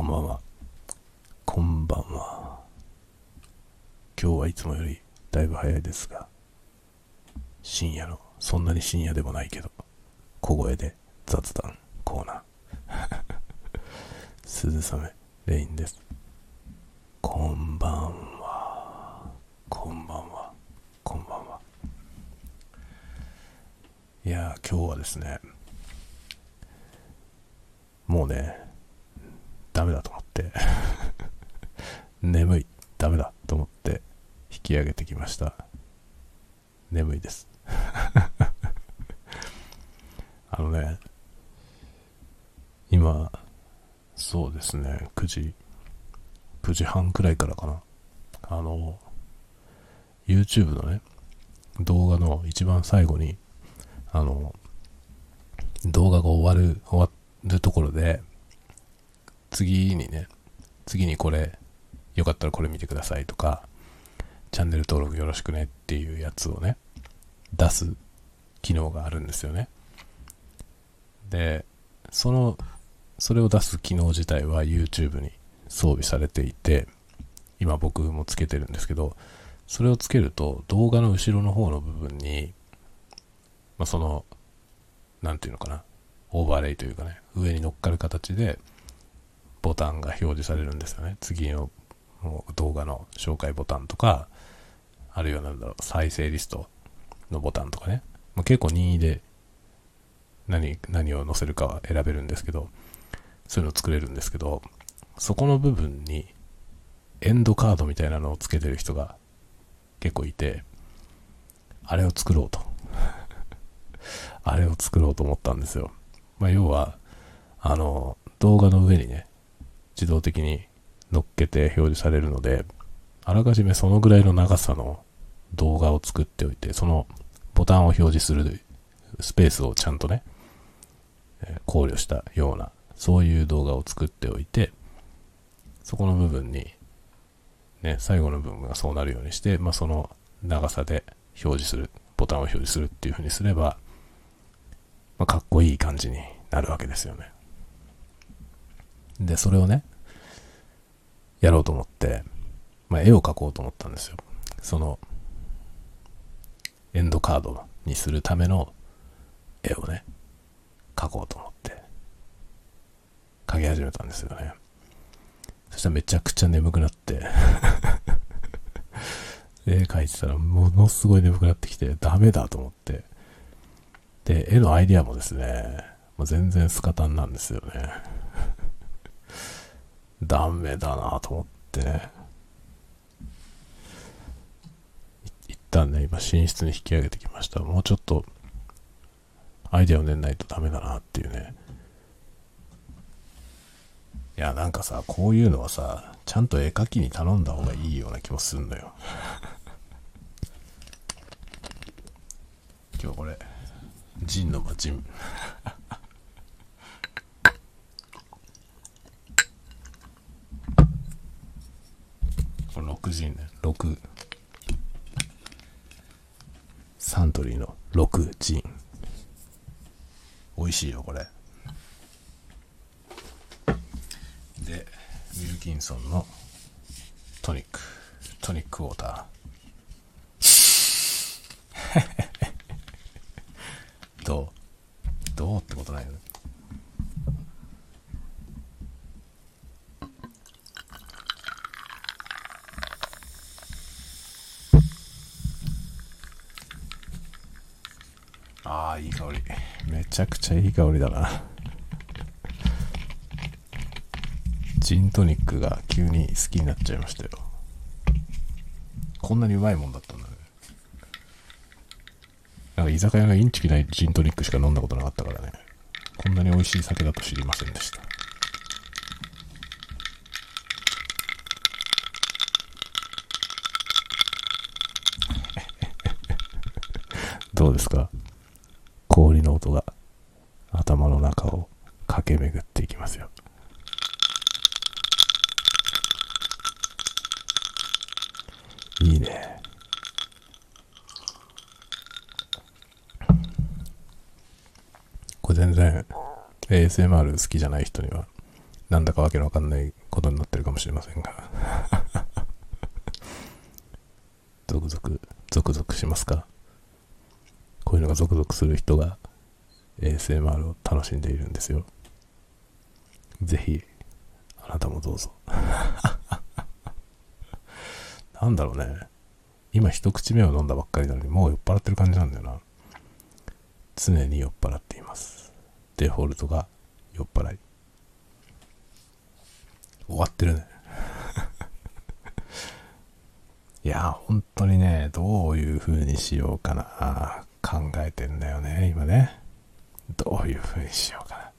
こんばんは。こんばんは。今日はいつもよりだいぶ早いですが、深夜の、そんなに深夜でもないけど、小声で雑談コーナー。鈴雨レインです。こんばんは。こんばんは。こんばんは。いや、今日はですね、もうね、ダメだと思って眠い、ダメだと思って引き上げてきました。眠いです。あのね、今、そうですね、9時、9時半くらいからかな。あの、YouTube のね、動画の一番最後に、あの、動画が終わる、終わるところで、次にね、次にこれ、よかったらこれ見てくださいとか、チャンネル登録よろしくねっていうやつをね、出す機能があるんですよね。で、その、それを出す機能自体は YouTube に装備されていて、今僕もつけてるんですけど、それをつけると動画の後ろの方の部分に、まあ、その、なんていうのかな、オーバーレイというかね、上に乗っかる形で、ボタンが表示されるんですよね。次の動画の紹介ボタンとか、あるいはなんだろう、再生リストのボタンとかね。まあ、結構任意で何、何を載せるかは選べるんですけど、そういうの作れるんですけど、そこの部分にエンドカードみたいなのをつけてる人が結構いて、あれを作ろうと。あれを作ろうと思ったんですよ。まあ、要は、あの、動画の上にね、自動的に乗っけて表示されるので、あらかじめそのぐらいの長さの動画を作っておいて、そのボタンを表示するスペースをちゃんとね、考慮したような、そういう動画を作っておいて、そこの部分に、ね、最後の部分がそうなるようにして、まあ、その長さで表示する、ボタンを表示するっていう風にすれば、まあ、かっこいい感じになるわけですよね。で、それをね、やろうと思って、まあ、絵を描こうと思ったんですよ。その、エンドカードにするための絵をね、描こうと思って、描き始めたんですよね。そしたらめちゃくちゃ眠くなって 絵描いてたらものすごい眠くなってきて、ダメだと思って。で、絵のアイディアもですね、もう全然スカタンなんですよね。ダメだなと思ってね。一旦ね、今寝室に引き上げてきました。もうちょっと、アイデアを練んないとダメだなっていうね。いや、なんかさ、こういうのはさ、ちゃんと絵描きに頼んだ方がいいような気もすんのよ。今日これ、ジンの、ジン。これ6ジンね。6。サントリーの6ジン。美味しいよ、これ。で、ウィルキンソンのトニック。トニックウォーター。どう？どうってことないよね。ああ、いい香り。めちゃくちゃいい香りだな。ジントニックが急に好きになっちゃいましたよ。こんなにうまいもんだったんだね。なんか居酒屋がインチキないジントニックしか飲んだことなかったからね。こんなに美味しい酒だと知りませんでした。どうですか氷の音が頭の中を駆け巡っていきますよ。いいね。これ全然 ASMR 好きじゃない人にはなんだかわけのわかんないことになってるかもしれませんが。ゾクゾク、ゾクゾクしますか？こういうのがゾクゾクする人が ASMR を楽しんでいるんですよ。ぜひ、あなたもどうぞ。なんだろうね。今一口目を飲んだばっかりなのにもう酔っ払ってる感じなんだよな。常に酔っ払っています。デフォルトが酔っ払い。終わってるね。いや、本当にね、どういう風にしようかな。考えてんだよね、今ね。どういう風にしようか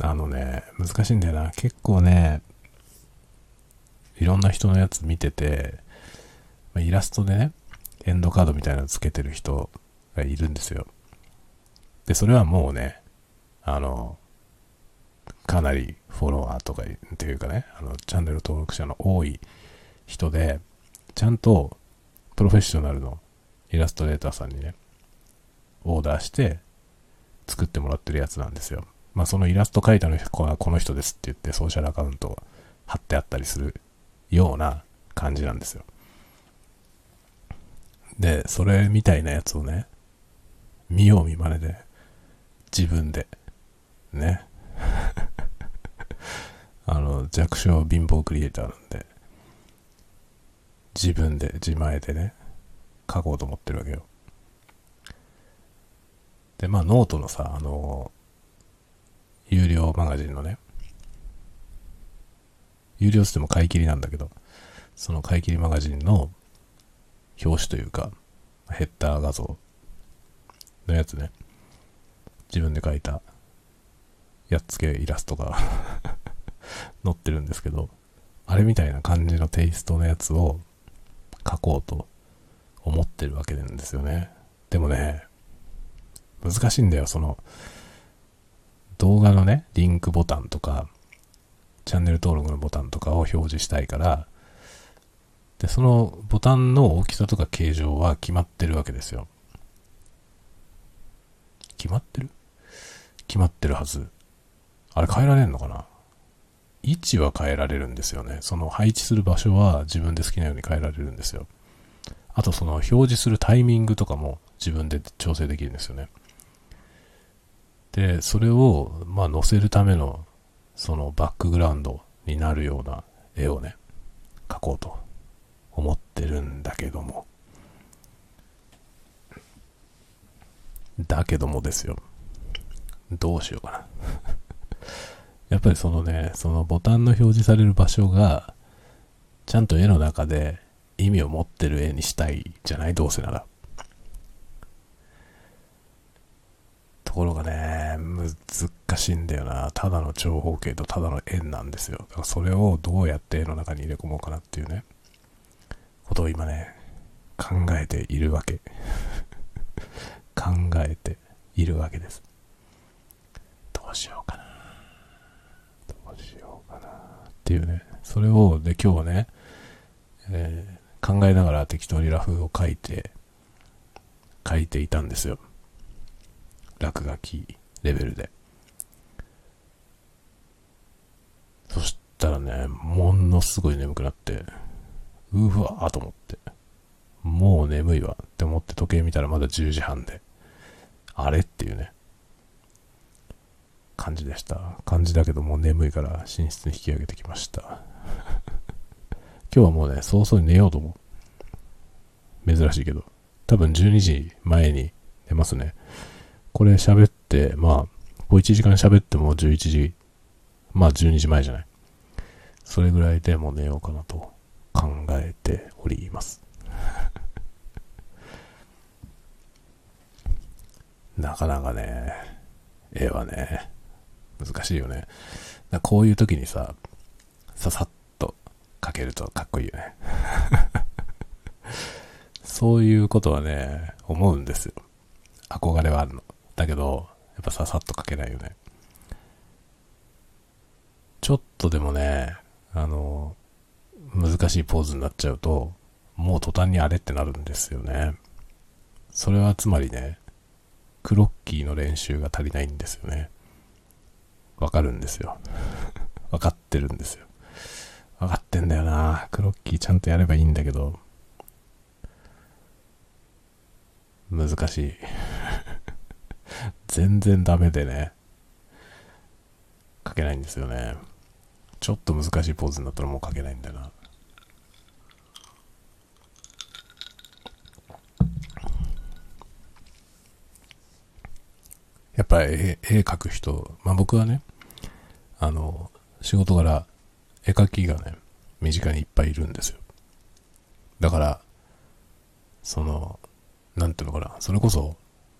な。あのね、難しいんだよな。結構ね、いろんな人のやつ見てて、イラストでね、エンドカードみたいなのつけてる人がいるんですよ。で、それはもうね、あの、かなりフォロワーとかっていうかね、あの、チャンネル登録者の多い人で、ちゃんとプロフェッショナルのイラストレーターさんにね、オーダーして作ってもらってるやつなんですよ。まあそのイラスト描いたのはこの人ですって言ってソーシャルアカウントを貼ってあったりするような感じなんですよ。で、それみたいなやつをね、見よう見まねで、自分で、ね。あの、弱小貧乏クリエイターなんで、自分で、自前でね、書こうと思ってるわけよ。で、まあ、ノートのさ、あの、有料マガジンのね、有料っつっても買い切りなんだけど、その買い切りマガジンの表紙というか、ヘッダー画像のやつね、自分で描いたやっつけイラストが 載ってるんですけど、あれみたいな感じのテイストのやつを描こうと思ってるわけなんですよね。でもね、難しいんだよ、その、動画のね、リンクボタンとか、チャンネル登録のボタンとかを表示したいから、で、そのボタンの大きさとか形状は決まってるわけですよ。決まってる？決まってるはず。あれ変えられんのかな？位置は変えられるんですよね。その配置する場所は自分で好きなように変えられるんですよ。あとその表示するタイミングとかも自分で調整できるんですよね。で、それをまあ載せるためのそのバックグラウンドになるような絵をね、描こうと思ってるんだけども。だけどもですよ。どうしようかな。やっぱりそのね、そのボタンの表示される場所が、ちゃんと絵の中で意味を持ってる絵にしたいじゃない？どうせなら。ところがね、難しいんだよな。ただの長方形とただの円なんですよ。だからそれをどうやって絵の中に入れ込もうかなっていうね、ことを今ね、考えているわけ。考えているわけです。どうしようかな。どうしようかな。っていうね。それを、で、今日はね、えー、考えながら適当にラフを書いて、書いていたんですよ。落書きレベルで。そしたらね、ものすごい眠くなって、うわーと思って、もう眠いわって思って時計見たらまだ10時半で、あれっていうね、感じでした。感じだけどもう眠いから寝室に引き上げてきました。今日はもうね、早々に寝ようと思う。珍しいけど。多分12時前に寝ますね。これ喋って、まあ、こう1時間喋っても11時、まあ12時前じゃない。それぐらいでもう寝ようかなと考えております。なかなかね、絵はね、難しいよね。だこういう時にさ、ささっと描けるとかっこいいよね。そういうことはね、思うんですよ。憧れはあるの。だけど、やっぱささっと描けないよね。ちょっとでもね、あの、難しいポーズになっちゃうと、もう途端にあれってなるんですよね。それはつまりね、クロッキーの練習が足りないんですよね。わかるんですよ。わかってるんですよ。わかってんだよな。クロッキーちゃんとやればいいんだけど、難しい。全然ダメでね、書けないんですよね。ちょっと難しいポーズになったらもう書けないんだよな。やっぱり絵絵描く人、まあ僕はね、あの、仕事柄、絵描きがね、身近にいっぱいいるんですよ。だから、その、なんていうのかな、それこそ、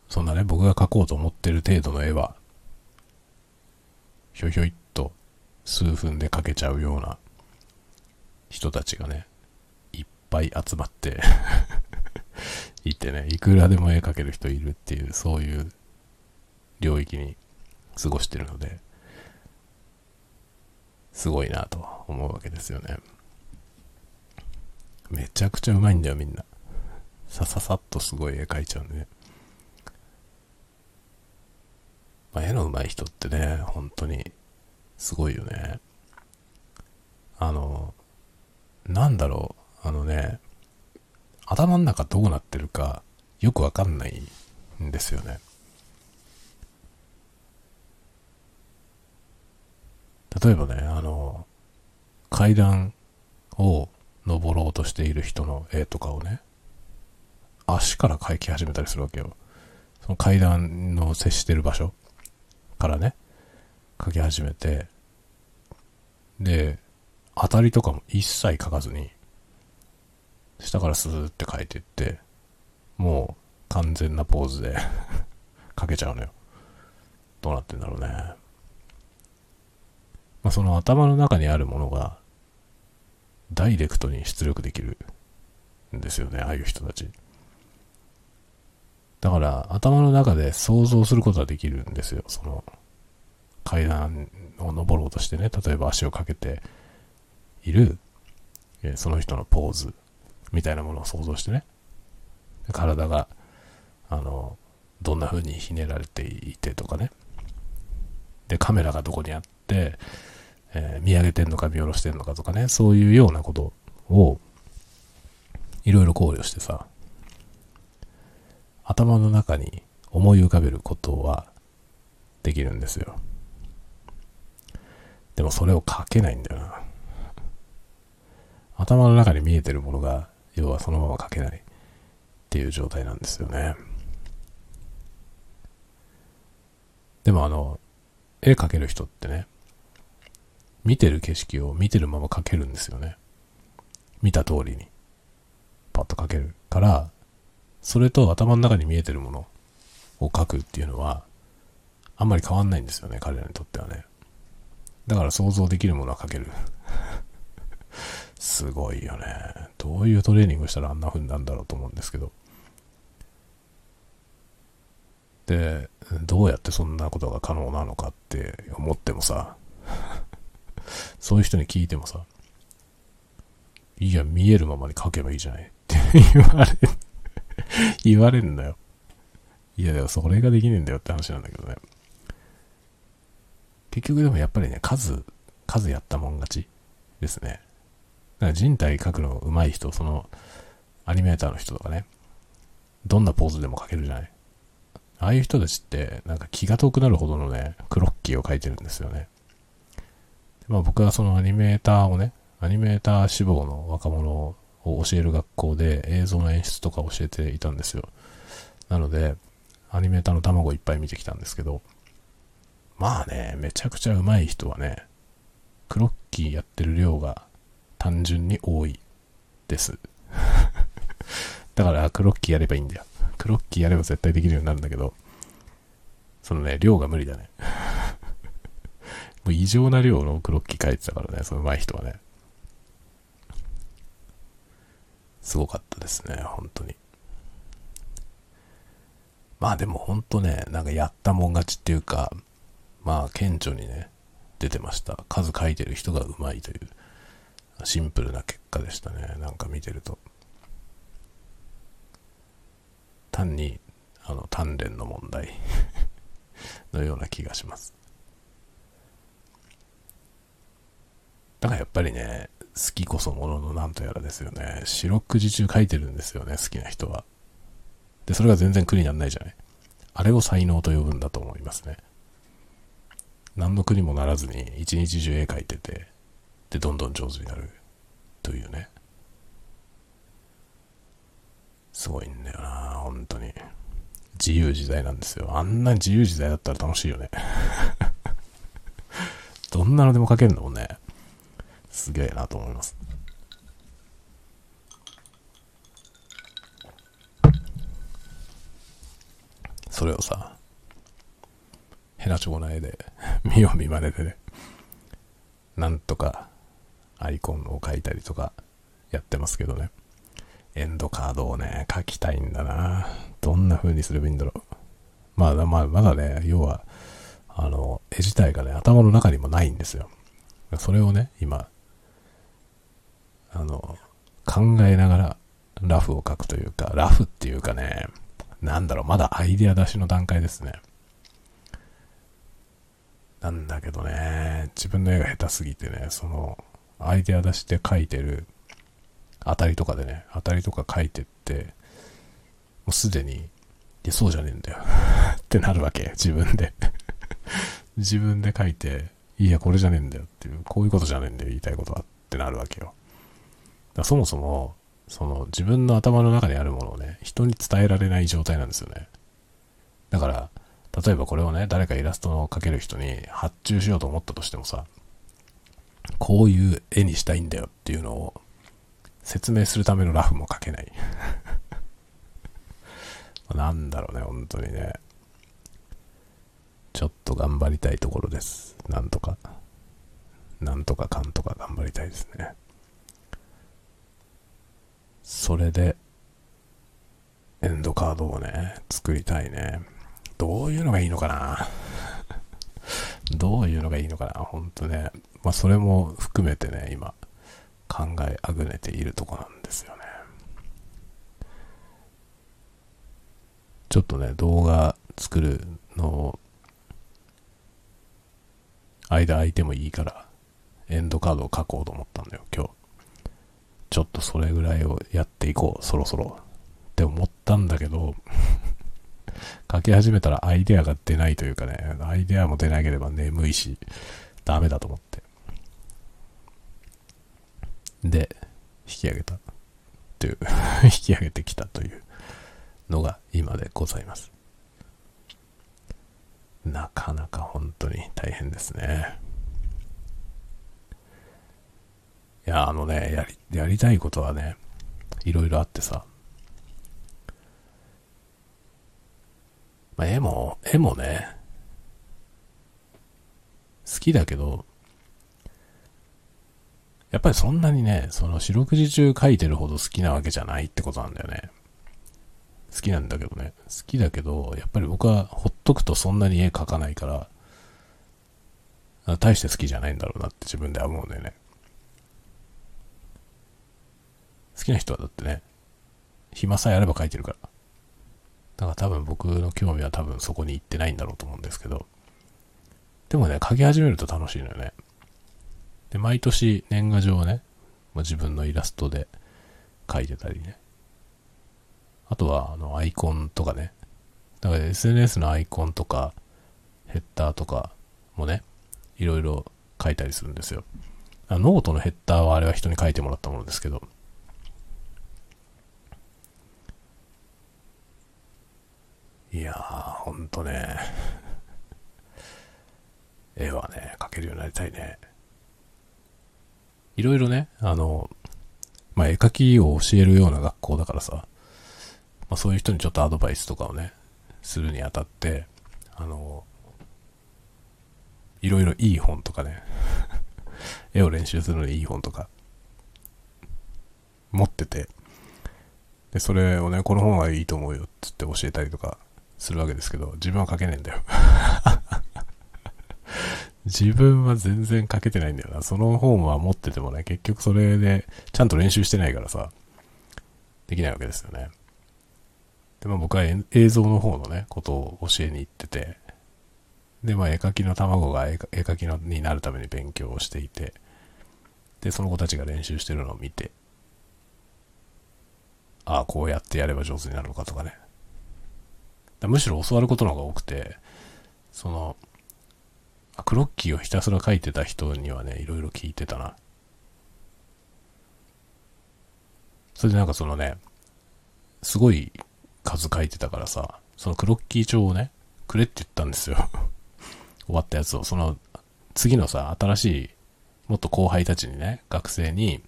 そんなね、僕が描こうと思ってる程度の絵は、ひょひょいっと数分で描けちゃうような人たちがね、いっぱい集まって いてね、いくらでも絵描ける人いるっていう、そういう領域に過ごしてるので、すごいなと思うわけですよね。めちゃくちゃうまいんだよ、みんな。さささっとすごい絵描いちゃうんでね。まあ、絵の上手い人ってね、本当にすごいよね。あの、なんだろう、あのね、頭の中どうなってるかよくわかんないんですよね。例えばね、あの、階段を登ろうとしている人の絵とかをね、足から描き始めたりするわけよ。その階段の接してる場所からね、描き始めて、で、当たりとかも一切描かずに、下からスーって描いていって、もう完全なポーズで 描けちゃうのよ。どうなってんだろうね。まあ、その頭の中にあるものが、ダイレクトに出力できるんですよね、ああいう人たち。だから、頭の中で想像することはできるんですよ。その、階段を登ろうとしてね、例えば足をかけている、えその人のポーズみたいなものを想像してね、体が、あの、どんな風にひねられていてとかね。で、カメラがどこにあって、えー、見上げてんのか見下ろしてんのかとかね、そういうようなことを、いろいろ考慮してさ、頭の中に思い浮かべることはできるんですよ。でもそれを書けないんだよな。頭の中に見えてるものが、要はそのまま書けないっていう状態なんですよね。でもあの、絵描ける人ってね、見てる景色を見てるまま描けるんですよね。見た通りに。パッと描けるから、それと頭の中に見えてるものを描くっていうのは、あんまり変わんないんですよね、彼らにとってはね。だから想像できるものは描ける。すごいよね。どういうトレーニングしたらあんな風になるんだろうと思うんですけど。で、どうやってそんなことが可能なのかって思ってもさ、そういう人に聞いてもさ、いや、見えるままに書けばいいじゃないって言われ、言われるんだよ。いや、でもそれができねえんだよって話なんだけどね。結局でもやっぱりね、数、数やったもん勝ちですね。だから人体描くの上手い人、その、アニメーターの人とかね、どんなポーズでも描けるじゃない。ああいう人たちって、なんか気が遠くなるほどのね、クロッキーを描いてるんですよね。まあ僕はそのアニメーターをね、アニメーター志望の若者を教える学校で映像の演出とか教えていたんですよ。なので、アニメーターの卵いっぱい見てきたんですけど、まあね、めちゃくちゃ上手い人はね、クロッキーやってる量が単純に多いです。だからクロッキーやればいいんだよ。クロッキーやれば絶対できるようになるんだけど、そのね、量が無理だね。もう異常な量のクロッキー書いてたからね、その上手い人はね。すごかったですね、本当に。まあでも本当ね、なんかやったもん勝ちっていうか、まあ顕著にね、出てました。数書いてる人が上手いという、シンプルな結果でしたね、なんか見てると。単に、あの、鍛錬の問題 のような気がします。だからやっぱりね、好きこそもののなんとやらですよね。四六時中書いてるんですよね、好きな人は。で、それが全然苦にならないじゃない。あれを才能と呼ぶんだと思いますね。何の苦にもならずに一日中絵描いてて、で、どんどん上手になるというね。すごいんだよな、本当に。自由自在なんですよ。あんなに自由自在だったら楽しいよね。どんなのでも描けるんだもんね。すげえなと思います。それをさ、ヘナチョコな絵で、見よう見まねでね、なんとかアイコンを描いたりとかやってますけどね。エンドカードをね、書きたいんだな。どんな風にすればいいんだろう。まあ、まあ、まだね、要は、あの、絵自体がね、頭の中にもないんですよ。それをね、今、あの、考えながらラフを書くというか、ラフっていうかね、なんだろう、まだアイデア出しの段階ですね。なんだけどね、自分の絵が下手すぎてね、その、アイデア出して書いてる、当たりとかでね、当たりとか書いてって、もうすでに、いや、そうじゃねえんだよ ってなるわけ、自分で 自分で書いて、いや、これじゃねえんだよっていう、こういうことじゃねえんだよ、言いたいことはってなるわけよ。だそもそも、その自分の頭の中にあるものをね、人に伝えられない状態なんですよね。だから、例えばこれをね、誰かイラストを描ける人に発注しようと思ったとしてもさ、こういう絵にしたいんだよっていうのを説明するためのラフも描けない。なんだろうね、本当にね。ちょっと頑張りたいところです。なんとか。なんとかかんとか頑張りたいですね。それで、エンドカードをね、作りたいね。どういうのがいいのかな？どういうのがいいのかな？ほんとね。まあ、それも含めてね、今、考えあぐねているとこなんですよね。ちょっとね、動画作るの、間空いてもいいから、エンドカードを書こうと思ったんだよ、今日。ちょっとそれぐらいをやっていこう、そろそろ。って思ったんだけど 書き始めたらアイデアが出ないというかね、アイデアも出なければ眠いし、ダメだと思って。で、引き上げた。という、引き上げてきたというのが今でございます。なかなか本当に大変ですね。いや、あのね、やり、やりたいことはね、いろいろあってさ。まあ、絵も、絵もね、好きだけど、やっぱりそんなにね、その四六時中描いてるほど好きなわけじゃないってことなんだよね。好きなんだけどね。好きだけど、やっぱり僕はほっとくとそんなに絵描かないから、大して好きじゃないんだろうなって自分では思うんだよね。好きな人はだってね、暇さえあれば書いてるから。だから多分僕の興味は多分そこに行ってないんだろうと思うんですけど。でもね、書き始めると楽しいのよね。で、毎年年賀状をね、まあ、自分のイラストで描いてたりね。あとは、あの、アイコンとかね。だから SNS のアイコンとか、ヘッダーとかもね、いろいろ描いたりするんですよ。ノートのヘッダーはあれは人に描いてもらったものですけど、いやー、ほんとね。絵はね、描けるようになりたいね。いろいろね、あの、まあ、絵描きを教えるような学校だからさ、まあ、そういう人にちょっとアドバイスとかをね、するにあたって、あの、いろいろいい本とかね、絵を練習するのにいい本とか、持ってて、で、それをね、この本はいいと思うよって言って教えたりとかするわけですけど、自分は書けないんだよ 自分は全然書けてないんだよな。その本は持っててもね、結局それでちゃんと練習してないからさ、できないわけですよね。で、まあ、僕は映像の方のね、ことを教えに行ってて、で、まあ、絵描きの卵が絵描きのになるために勉強をしていて、で、その子たちが練習してるのを見て、ああ、こうやってやれば上手になるのかとかね。むしろ教わることの方が多くて、その、クロッキーをひたすら書いてた人にはね、いろいろ聞いてたな。それでなんかそのね、すごい数書いてたからさ、そのクロッキー帳をね、くれって言ったんですよ。終わったやつを。その、次のさ、新しい、もっと後輩たちにね、学生に、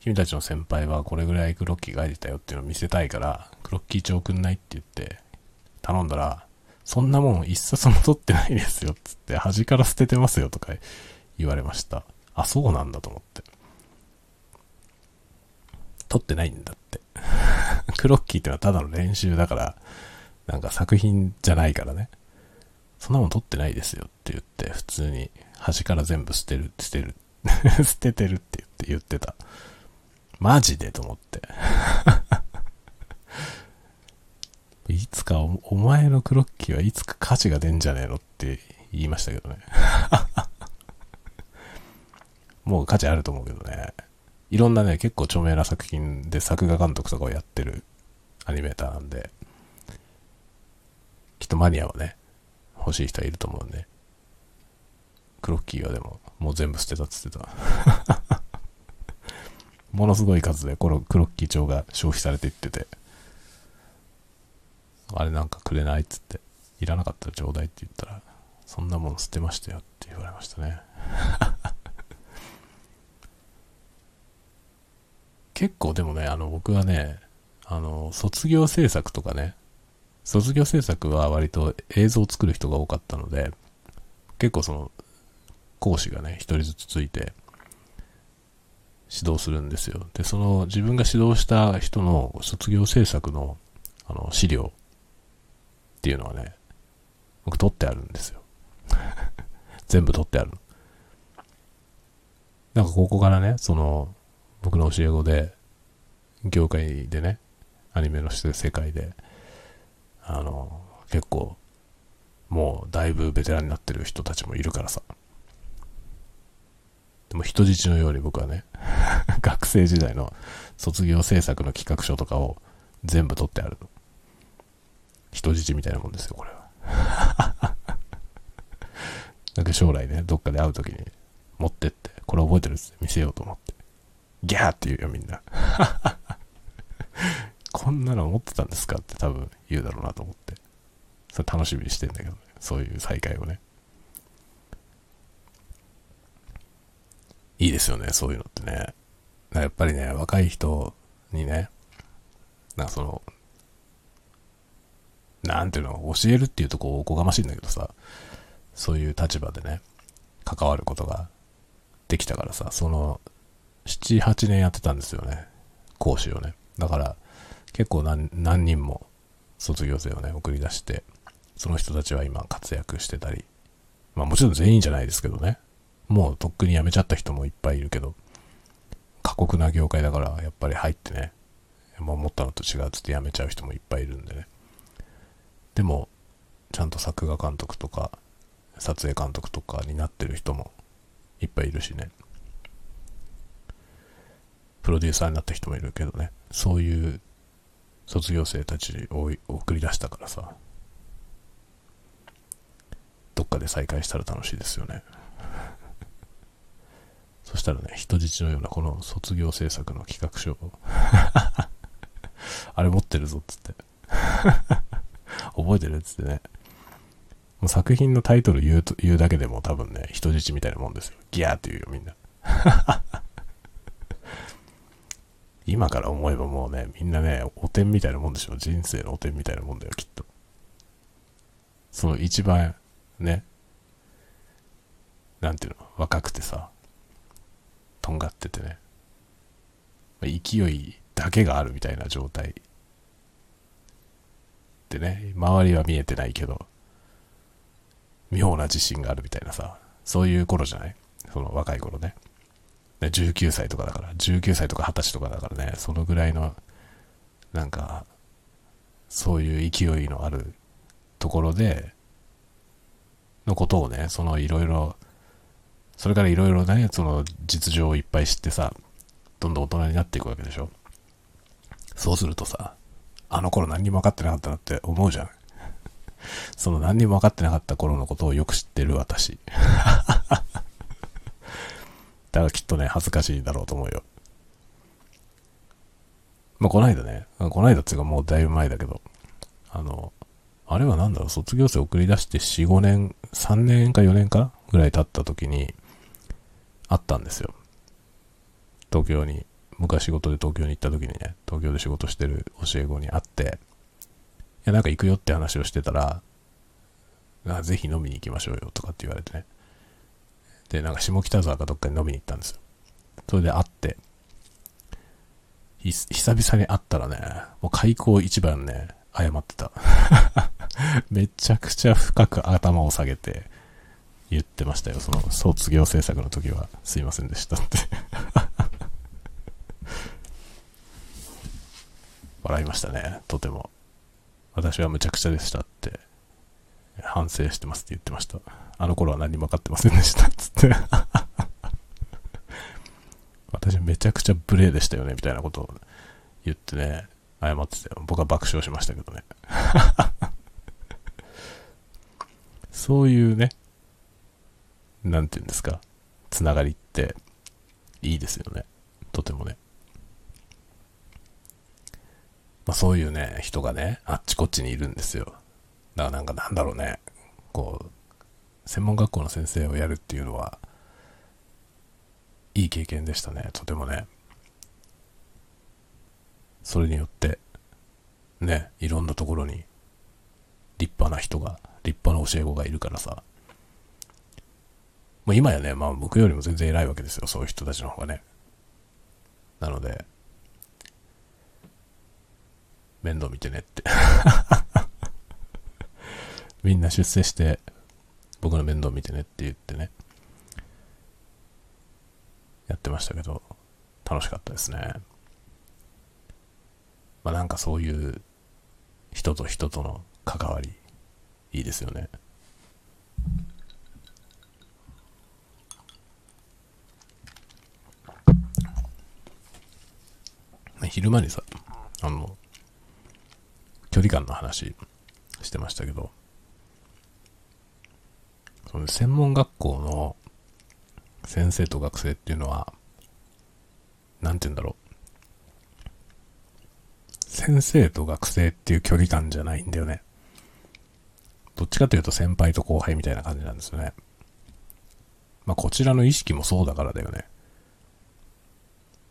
君たちの先輩はこれぐらいクロッキー書いてたよっていうのを見せたいから、クロッキー帳くんないって言って、頼んだら、そんなもん一冊も取ってないですよ、つって、端から捨ててますよとか言われました。あ、そうなんだと思って。取ってないんだって。クロッキーってのはただの練習だから、なんか作品じゃないからね。そんなもん取ってないですよって言って、普通に端から全部捨てる、捨てる、捨ててるって言って言ってた。マジでと思って。いつかお前のクロッキーはいつか価値が出んじゃねえのって言いましたけどね。もう価値あると思うけどね。いろんなね、結構著名な作品で作画監督とかをやってるアニメーターなんで、きっとマニアはね、欲しい人はいると思うんで、クロッキーはでも、もう全部捨てたっつってた。ものすごい数でこのクロッキー帳が消費されていってて、あれなんかくれないっつって、いらなかったらちょうだいって言ったら、そんなもん捨てましたよって言われましたね。結構でもね、あの僕はね、あの、卒業制作とかね、卒業制作は割と映像を作る人が多かったので、結構その、講師がね、一人ずつついて、指導するんですよ。で、その自分が指導した人の卒業制作のあの資料っていうのはね、僕取ってあるんですよ。全部取ってあるなんかここからね、その、僕の教え子で、業界でね、アニメの世界で、あの、結構、もうだいぶベテランになってる人たちもいるからさ。でも人質のように僕はね、学生時代の卒業制作の企画書とかを全部取ってあるの。人質みたいなもんですよ、これは。なんか将来ね、どっかで会う時に持ってって、これ覚えてるって見せようと思って。ギャーって言うよ、みんな。こんなの持ってたんですかって多分言うだろうなと思って。それ楽しみにしてんだけどね。そういう再会をね。いいですよね、そういうのってね。やっぱりね、若い人にね、なんかその、なんていうの、教えるっていうとこうおこがましいんだけどさ、そういう立場でね、関わることができたからさ、その、7、8年やってたんですよね。講師をね。だから、結構何何人も卒業生をね、送り出して、その人たちは今活躍してたり、まあもちろん全員じゃないですけどね。もうとっくに辞めちゃった人もいっぱいいるけど、過酷な業界だからやっぱり入ってね、もう思ったのと違うっつって辞めちゃう人もいっぱいいるんでね。でも、ちゃんと作画監督とか、撮影監督とかになってる人もいっぱいいるしね。プロデューサーになった人もいるけどね。そういう卒業生たちを送り出したからさ。どっかで再会したら楽しいですよね。そしたらね、人質のようなこの卒業制作の企画書を あれ持ってるぞっつって覚えてるっつってね。もう作品のタイトル言うと言うだけでも多分ね、人質みたいなもんですよ。ギャーって言うよ、みんな。今から思えばもうね、みんなね、お点みたいなもんでしょ。人生のお点みたいなもんだよ、きっと。その一番、ね、なんていうの、若くてさ、とんがっててね、勢いだけがあるみたいな状態でね、周りは見えてないけど、妙な自信があるみたいなさ、そういう頃じゃない？その若い頃ね。19歳とかだから、19歳とか20歳とかだからね、そのぐらいの、なんか、そういう勢いのあるところで、のことをね、そのいろいろ、それからいろいろね、その実情をいっぱい知ってさ、どんどん大人になっていくわけでしょ。そうするとさ、あの頃何にも分かってなかったなって思うじゃん。その何にも分かってなかった頃のことをよく知ってる私。だからきっとね、恥ずかしいだろうと思うよ。まあ、この間ね、この間っていうかもうだいぶ前だけど、あの、あれはなんだろう、卒業生送り出して4、5年、3年か4年かぐらい経った時に、あったんですよ。東京に、昔仕事で東京に行った時にね、東京で仕事してる教え子に会って、いや、なんか行くよって話をしてたら、あぜひ飲みに行きましょうよとかって言われてね。で、なんか下北沢かどっかに飲みに行ったんですよ。それで会って、久々に会ったらね、もう開口一番ね、謝ってた。めちゃくちゃ深く頭を下げて言ってましたよ。その卒業制作の時はすいませんでしたって笑いましたね、とても。私はむちゃくちゃでしたって、反省してますって言ってました。あの頃は何も分かってませんでした、つって 私めちゃくちゃ無礼でしたよね、みたいなことを言ってね、謝ってたよ。僕は爆笑しましたけどね。そういうね、なんて言うんですか、つながりっていいですよね。とてもね。まあそういうね、人がね、あっちこっちにいるんですよ。だからなんかなんだろうね、こう、専門学校の先生をやるっていうのは、いい経験でしたね、とてもね。それによって、ね、いろんなところに立派な人が、立派な教え子がいるからさ。もう今やね、まあ僕よりも全然偉いわけですよ、そういう人たちの方がね。なので、面倒見てねって みんな出世して、僕の面倒見てねって言ってね。やってましたけど、楽しかったですね。まあなんかそういう人と人との関わり、いいですよね。昼間にさ、あの、距離感の話してましたけど、その専門学校の先生と学生っていうのは、なんて言うんだろう。先生と学生っていう距離感じゃないんだよね。どっちかというと先輩と後輩みたいな感じなんですよね。まあこちらの意識もそうだからだよね。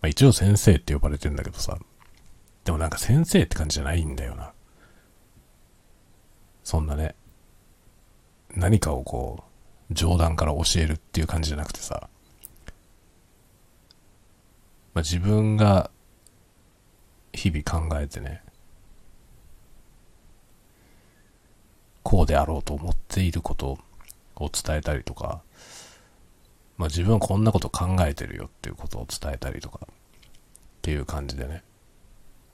まあ一応先生って呼ばれてんだけどさ。でもなんか先生って感じじゃないんだよな。そんなね。何かをこう、冗談から教えるっていう感じじゃなくてさ。まあ自分が日々考えてね、こうであろうと思っていることを伝えたりとか、まあ自分はこんなこと考えてるよっていうことを伝えたりとか、っていう感じでね。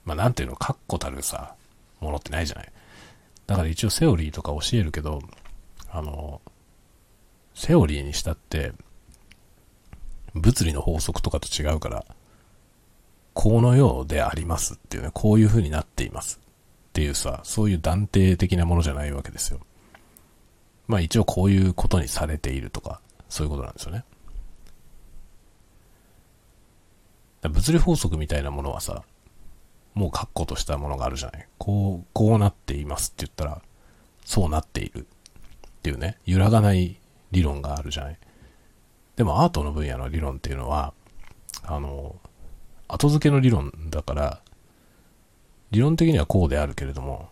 まあなんていうの、確固たるさ、ものってないじゃない。だから一応セオリーとか教えるけど、あの、セオリーにしたって、物理の法則とかと違うから、このようでありますっていうね、こういう風になっていますっていうさ、そういう断定的なものじゃないわけですよ。まあ一応こういうことにされているとか、そういうことなんですよね。物理法則みたいなものはさ、もう確固としたものがあるじゃない。こう、こうなっていますって言ったら、そうなっているっていうね、揺らがない理論があるじゃない。でもアートの分野の理論っていうのは、あの、後付けの理論だから、理論的にはこうであるけれども、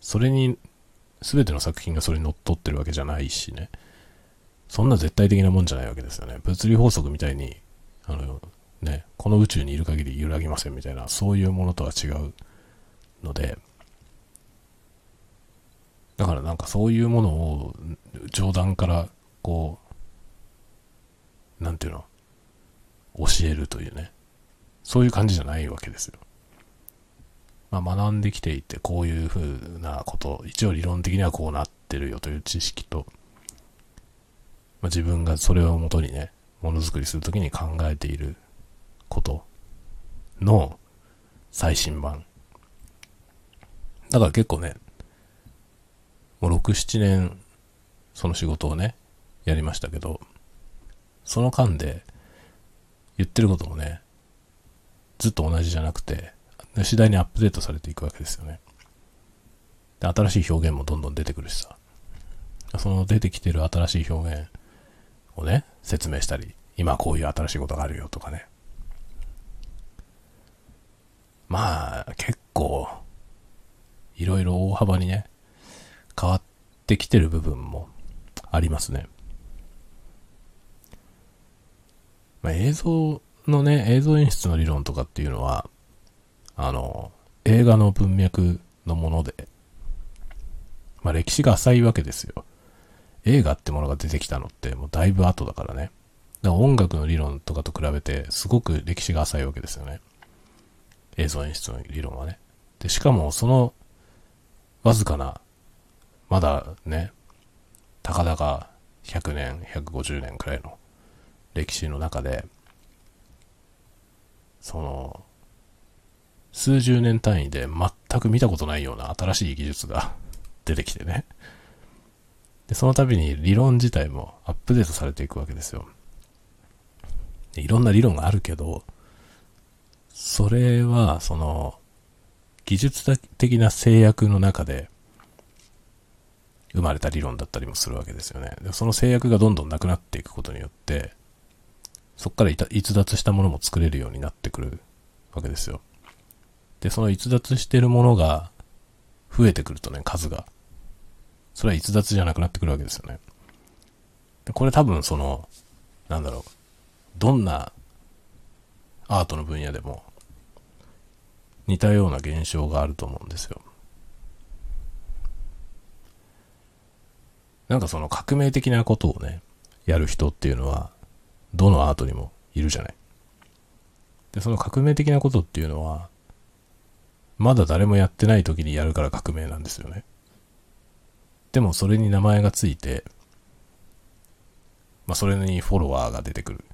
それに、すべての作品がそれに乗っ取ってるわけじゃないしね。そんな絶対的なもんじゃないわけですよね。物理法則みたいに、あの、ね、この宇宙にいる限り揺らぎませんみたいな、そういうものとは違うので、だからなんかそういうものを冗談からこう、なんていうの、教えるというね、そういう感じじゃないわけですよ。まあ、学んできていて、こういう風なこと、一応理論的にはこうなってるよという知識と、まあ、自分がそれをもとにね、ものづくりするときに考えていることの最新版。だから結構ね、もう6、7年、その仕事をね、やりましたけど、その間で言ってることもね、ずっと同じじゃなくて、次第にアップデートされていくわけですよね。で、新しい表現もどんどん出てくるしさ。その出てきてる新しい表現をね、説明したり、今こういう新しいことがあるよとかね。まあ、結構、いろいろ大幅にね、変わってきてる部分もありますね。まあ、映像のね、映像演出の理論とかっていうのは、あの、映画の文脈のもので、まあ歴史が浅いわけですよ。映画ってものが出てきたのってもうだいぶ後だからね。だから音楽の理論とかと比べてすごく歴史が浅いわけですよね。映像演出の理論はね。で、しかもそのわずかな、まだね、たかだか100年、150年くらいの歴史の中で、その、数十年単位で全く見たことないような新しい技術が出てきてね。で、その度に理論自体もアップデートされていくわけですよ。でいろんな理論があるけど、それは、その、技術的な制約の中で生まれた理論だったりもするわけですよね。でその制約がどんどんなくなっていくことによって、そこから逸脱したものも作れるようになってくるわけですよ。で、その逸脱してるものが増えてくるとね、数が。それは逸脱じゃなくなってくるわけですよね。でこれ多分その、なんだろう、どんなアートの分野でも似たような現象があると思うんですよ。なんかその革命的なことをね、やる人っていうのは、どのアートにもいるじゃない。で、その革命的なことっていうのは、まだ誰もやってない時にやるから革命なんですよね。でもそれに名前がついて、まあそれにフォロワーが出てくる。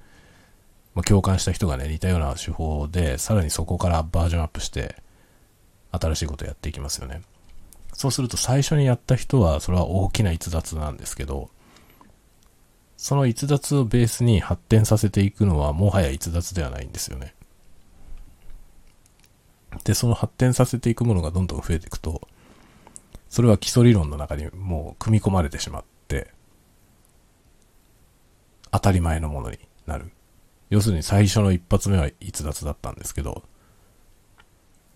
まあ共感した人がね、似たような手法で、さらにそこからバージョンアップして、新しいことをやっていきますよね。そうすると最初にやった人は、それは大きな逸脱なんですけど、その逸脱をベースに発展させていくのは、もはや逸脱ではないんですよね。で、その発展させていくものがどんどん増えていくと、それは基礎理論の中にもう組み込まれてしまって、当たり前のものになる。要するに最初の一発目は逸脱だったんですけど、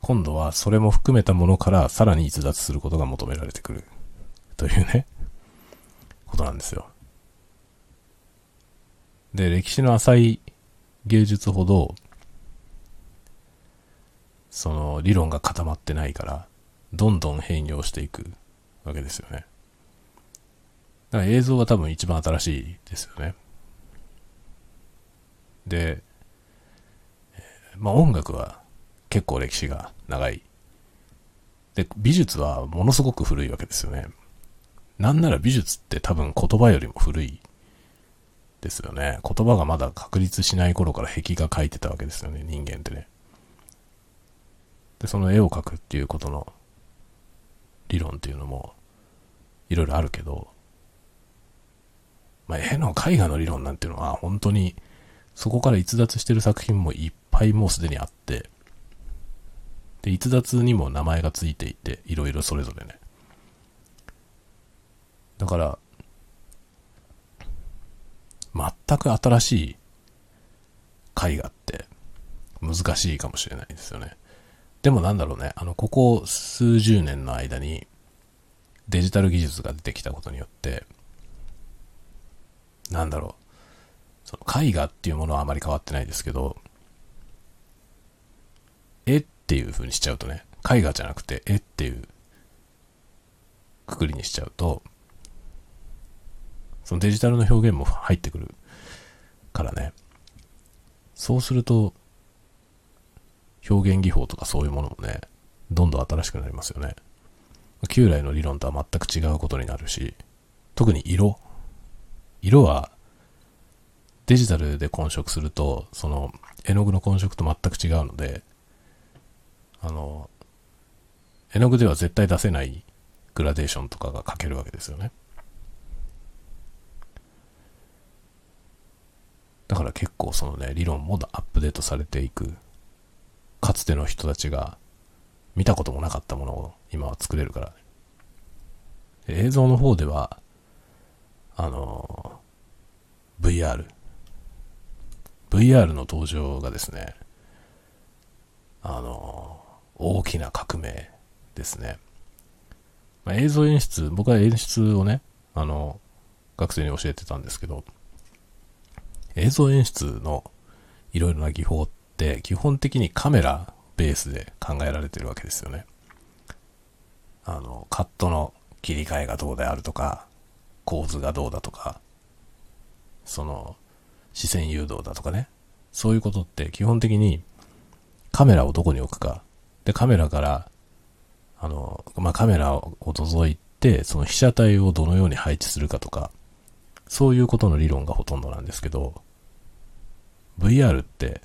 今度はそれも含めたものからさらに逸脱することが求められてくる。というね、ことなんですよ。で、歴史の浅い芸術ほど、その理論が固まってないから、どんどん変容していくわけですよね。だから映像は多分一番新しいですよね。で、まあ音楽は結構歴史が長い。で、美術はものすごく古いわけですよね。なんなら美術って多分言葉よりも古いですよね。言葉がまだ確立しない頃から壁画描いてたわけですよね、人間ってね。で、その絵を描くっていうことの理論っていうのもいろいろあるけど、まあ、絵の絵画の理論なんていうのは本当にそこから逸脱してる作品もいっぱいもうすでにあって、で、逸脱にも名前がついていて、いろいろそれぞれね。だから、全く新しい絵画って難しいかもしれないですよね。でもなんだろうね、あの、ここ数十年の間にデジタル技術が出てきたことによって、なんだろう、その絵画っていうものはあまり変わってないですけど、絵っていう風にしちゃうとね、絵画じゃなくて絵っていうくくりにしちゃうと、そのデジタルの表現も入ってくるからね、そうすると、表現技法とかそういうものもね、どんどん新しくなりますよね。旧来の理論とは全く違うことになるし、特に色。色は、デジタルで混色すると、その、絵の具の混色と全く違うので、あの、絵の具では絶対出せないグラデーションとかが描けるわけですよね。だから結構そのね、理論もアップデートされていく。かつての人たちが見たこともなかったものを今は作れるから、ね、映像の方では、あの、VR。VR の登場がですね、あの、大きな革命ですね。まあ、映像演出、僕は演出をね、あの、学生に教えてたんですけど、映像演出のいろいろな技法って基本的にカメラベースで考えられてるわけですよね。あの、カットの切り替えがどうであるとか、構図がどうだとか、その、視線誘導だとかね。そういうことって基本的にカメラをどこに置くか。で、カメラから、あの、まあ、カメラを覗いて、その被写体をどのように配置するかとか、そういうことの理論がほとんどなんですけど、VR って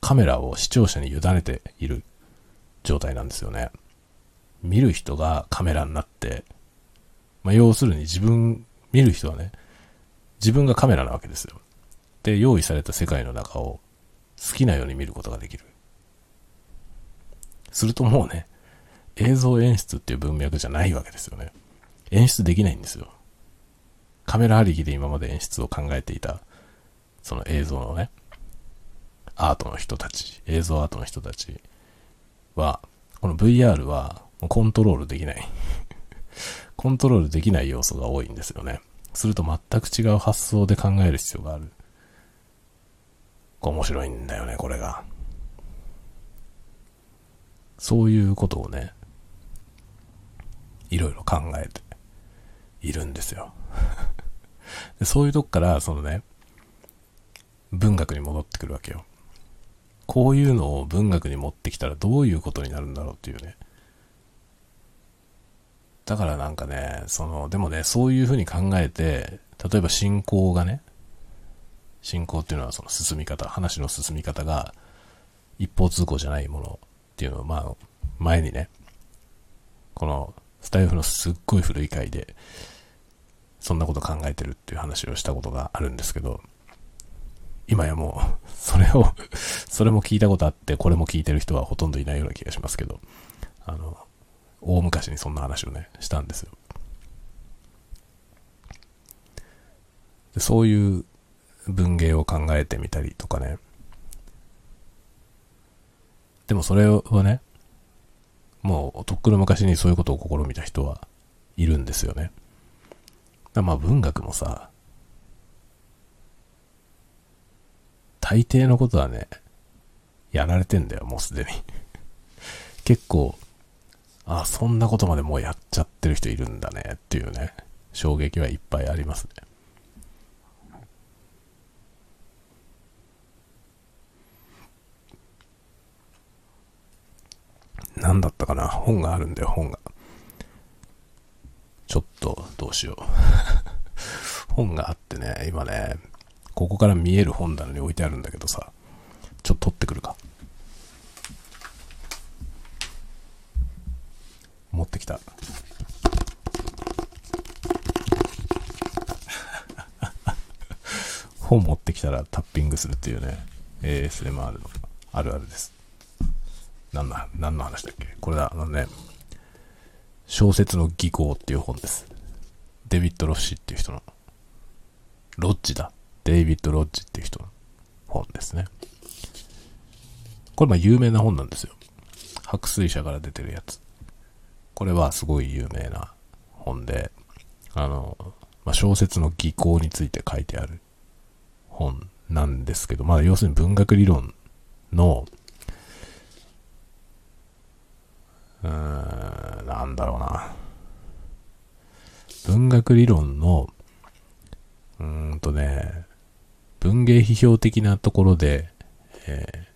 カメラを視聴者に委ねている状態なんですよね。見る人がカメラになって、まあ、要するに自分、見る人はね、自分がカメラなわけですよ。で、用意された世界の中を好きなように見ることができる。するともうね、映像演出っていう文脈じゃないわけですよね。演出できないんですよ。カメラありきで今まで演出を考えていた、その映像のね、アートの人たち、映像アートの人たちは、この VR はコントロールできない。コントロールできない要素が多いんですよね。すると全く違う発想で考える必要がある。面白いんだよね、これが。そういうことをね、いろいろ考えているんですよ。そういうとこから、そのね、文学に戻ってくるわけよ。こういうのを文学に持ってきたらどういうことになるんだろうっていうね。だからなんかね、その、でもね、そういうふうに考えて、例えば進行がね、進行っていうのはその進み方、話の進み方が一方通行じゃないものっていうのを、まあ、前にね、このスタイフのすっごい古い回で、そんなこと考えてるっていう話をしたことがあるんですけど、今やもう、それをそれも聞いたことあって、これも聞いてる人はほとんどいないような気がしますけど、あの、大昔にそんな話をね、したんですよ。でそういう文芸を考えてみたりとかね。でもそれはね、もうとっくの昔にそういうことを試みた人はいるんですよね。まあ文学もさ、大抵のことはね、やられてんだよ、もうすでに 結構、あ、そんなことまでもうやっちゃってる人いるんだねっていうね、衝撃はいっぱいありますね。何だったかな？本があるんだよ、本が。ちょっと、どうしよう。本があってね、今ね、ここから見える本棚に置いてあるんだけどさ、ちょっと取ってくるか。持ってきた。本持ってきたらタッピングするっていうね、ASMR のあるあるです。何の、何の話だっけ？これだ、あのね、小説の技巧っていう本です。デビッド・ロッシーっていう人の。ロッジだ。デイビッド・ロッジっていう人の本ですね。これまあ有名な本なんですよ。白水社から出てるやつ。これはすごい有名な本で、あの、まあ、小説の技巧について書いてある本なんですけど、まあ要するに文学理論の、うん、なんだろうな。文学理論の、うーんとね、文芸批評的なところで、え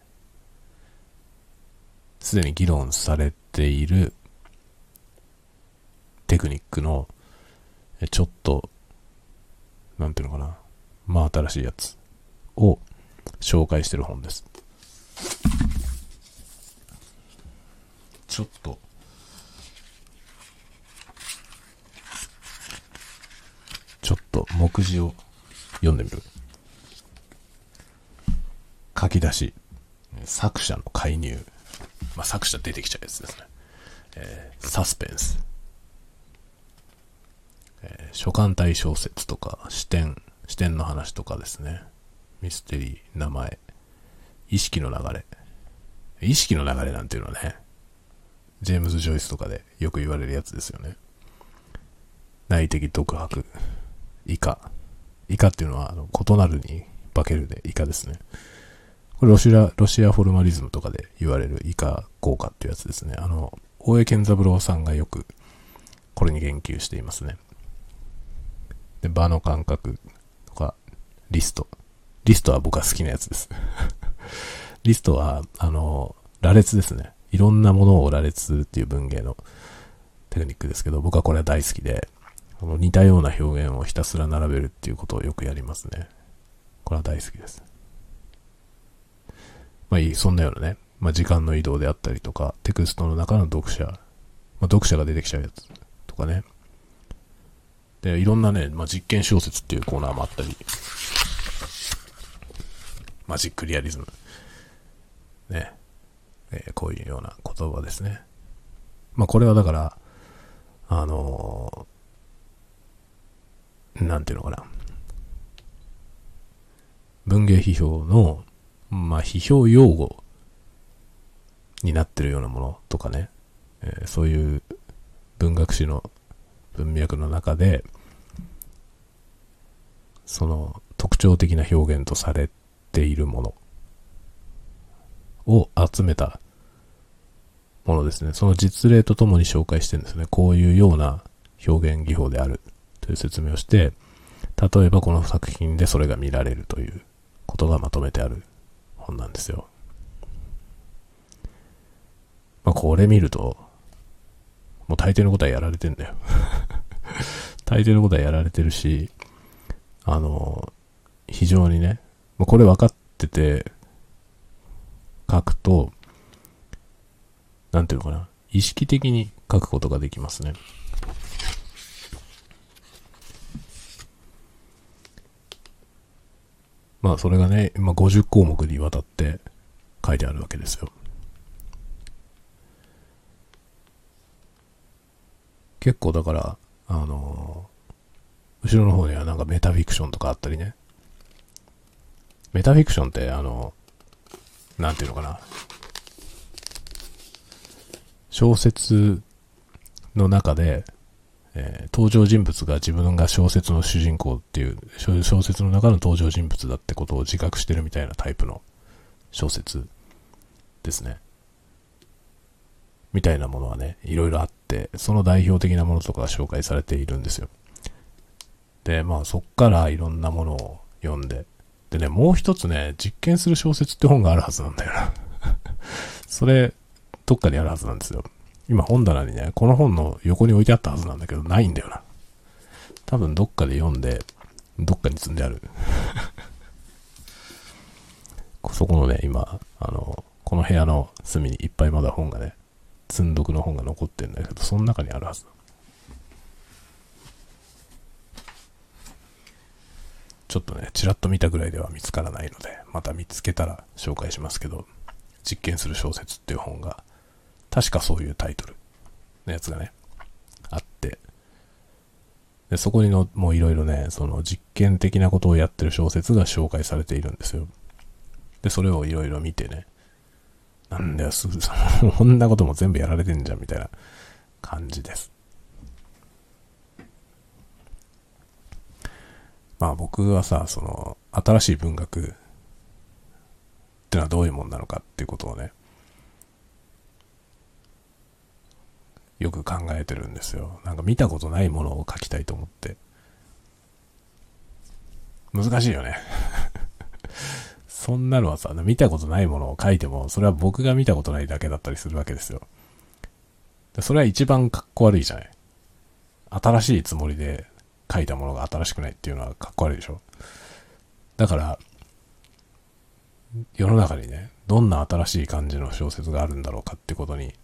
すでに議論されているテクニックの、ちょっと、なんていうのかな、まあ新しいやつを紹介してる本です。ちょっと、ちょっと目次を読んでみる。書き出し、作者の介入。まあ、作者出てきちゃうやつですね。えー、サスペンス。えー、書簡体小説とか、視点、視点の話とかですね。ミステリー、名前、意識の流れ。意識の流れなんていうのはね、ジェームズ・ジョイスとかでよく言われるやつですよね。内的独白、イカ。イカっていうのは、あの異なるに化けるでイカですね。これロシア、ロシアフォルマリズムとかで言われるイカ効果っていうやつですね。あの、大江健三郎さんがよくこれに言及していますね。で、場の感覚とか、リスト。リストは僕は好きなやつです。リストは、あの、羅列ですね。いろんなものを羅列っていう文芸のテクニックですけど、僕はこれは大好きで、この似たような表現をひたすら並べるっていうことをよくやりますね。これは大好きです。まあいい、そんなようなね、まあ時間の移動であったりとか、テクストの中の読者、まあ読者が出てきちゃうやつとかね。で、いろんなね、まあ実験小説っていうコーナーもあったり、マジックリアリズム。ね。えー、こういうような言葉ですね。まあこれはだから、あのー、なんていうのかな。文芸批評のまあ、批評用語になってるようなものとかね、えー、そういう文学史の文脈の中で、その特徴的な表現とされているものを集めたものですね。その実例とともに紹介してるんですね。こういうような表現技法であるという説明をして、例えばこの作品でそれが見られるということがまとめてある本なんですよ。まあ、これ見ると、もう大抵のことはやられてんだよ 大抵のことはやられてるし、あの、非常にね、まあ、これ分かってて、書くと、なんていうのかな、意識的に書くことができますね。まあそれがね、まあ、50項目にわたって書いてあるわけですよ。結構だから、あのー、後ろの方にはなんかメタフィクションとかあったりね。メタフィクションってあの、なんていうのかな。小説の中で、えー、登場人物が自分が小説の主人公っていう、小説の中の登場人物だってことを自覚してるみたいなタイプの小説ですね。みたいなものはね、いろいろあって、その代表的なものとかが紹介されているんですよ。で、まあそっからいろんなものを読んで、でね、もう一つね、実験する小説って本があるはずなんだよな それ、どっかにあるはずなんですよ。今本棚にね、この本の横に置いてあったはずなんだけど、ないんだよな。多分どっかで読んで、どっかに積んである。そこのね、今、あの、この部屋の隅にいっぱいまだ本がね、積んどくの本が残ってるんだけど、その中にあるはずだ。ちょっとね、ちらっと見たぐらいでは見つからないので、また見つけたら紹介しますけど、実験する小説っていう本が確かそういうタイトルのやつがね、あって、で、そこにの、もういろいろね、その実験的なことをやってる小説が紹介されているんですよ。で、それをいろいろ見てね、なんだよ、すぐ、こんなことも全部やられてんじゃん、みたいな感じです。まあ僕はさ、その、新しい文学ってのはどういうもんなのかっていうことをね、よく考えてるんですよ。なんか見たことないものを書きたいと思って。難しいよね そんなのはさ、見たことないものを書いても、それは僕が見たことないだけだったりするわけですよ。それは一番かっこ悪いじゃない。新しいつもりで書いたものが新しくないっていうのはかっこ悪いでしょ。だから、世の中にね、どんな新しい感じの小説があるんだろうかってことに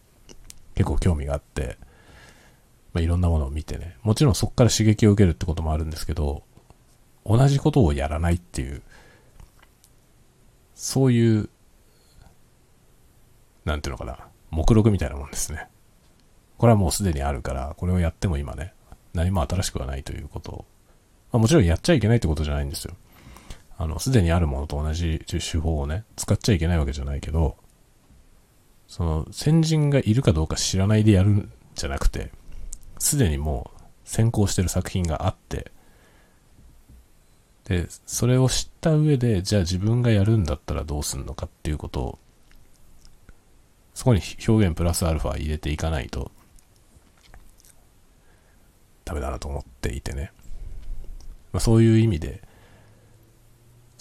結構興味があって、まあ、いろんなものを見てね、もちろんそこから刺激を受けるってこともあるんですけど、同じことをやらないっていう、そういう、なんていうのかな、目録みたいなもんですね。これはもうすでにあるから、これをやっても今ね、何も新しくはないということを、まあ、もちろんやっちゃいけないってことじゃないんですよ。あの、すでにあるものと同じ手法をね、使っちゃいけないわけじゃないけど、その、先人がいるかどうか知らないでやるんじゃなくて、すでにもう先行してる作品があって、で、それを知った上で、じゃあ自分がやるんだったらどうすんのかっていうことを、そこに表現プラスアルファ入れていかないと、ダメだなと思っていてね。まあ、そういう意味で、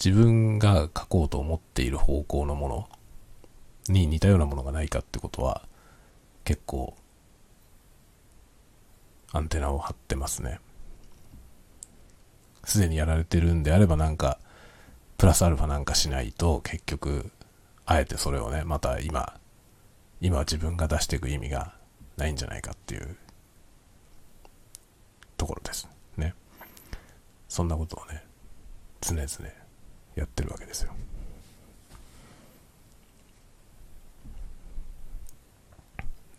自分が書こうと思っている方向のものに似たようなものがないかってことは、結構、アンテナを張ってますね。すでにやられてるんであればなんか、プラスアルファなんかしないと結局、あえてそれをね、また今、今自分が出していく意味がないんじゃないかっていうところですね。そんなことをね、常々やってるわけですよ。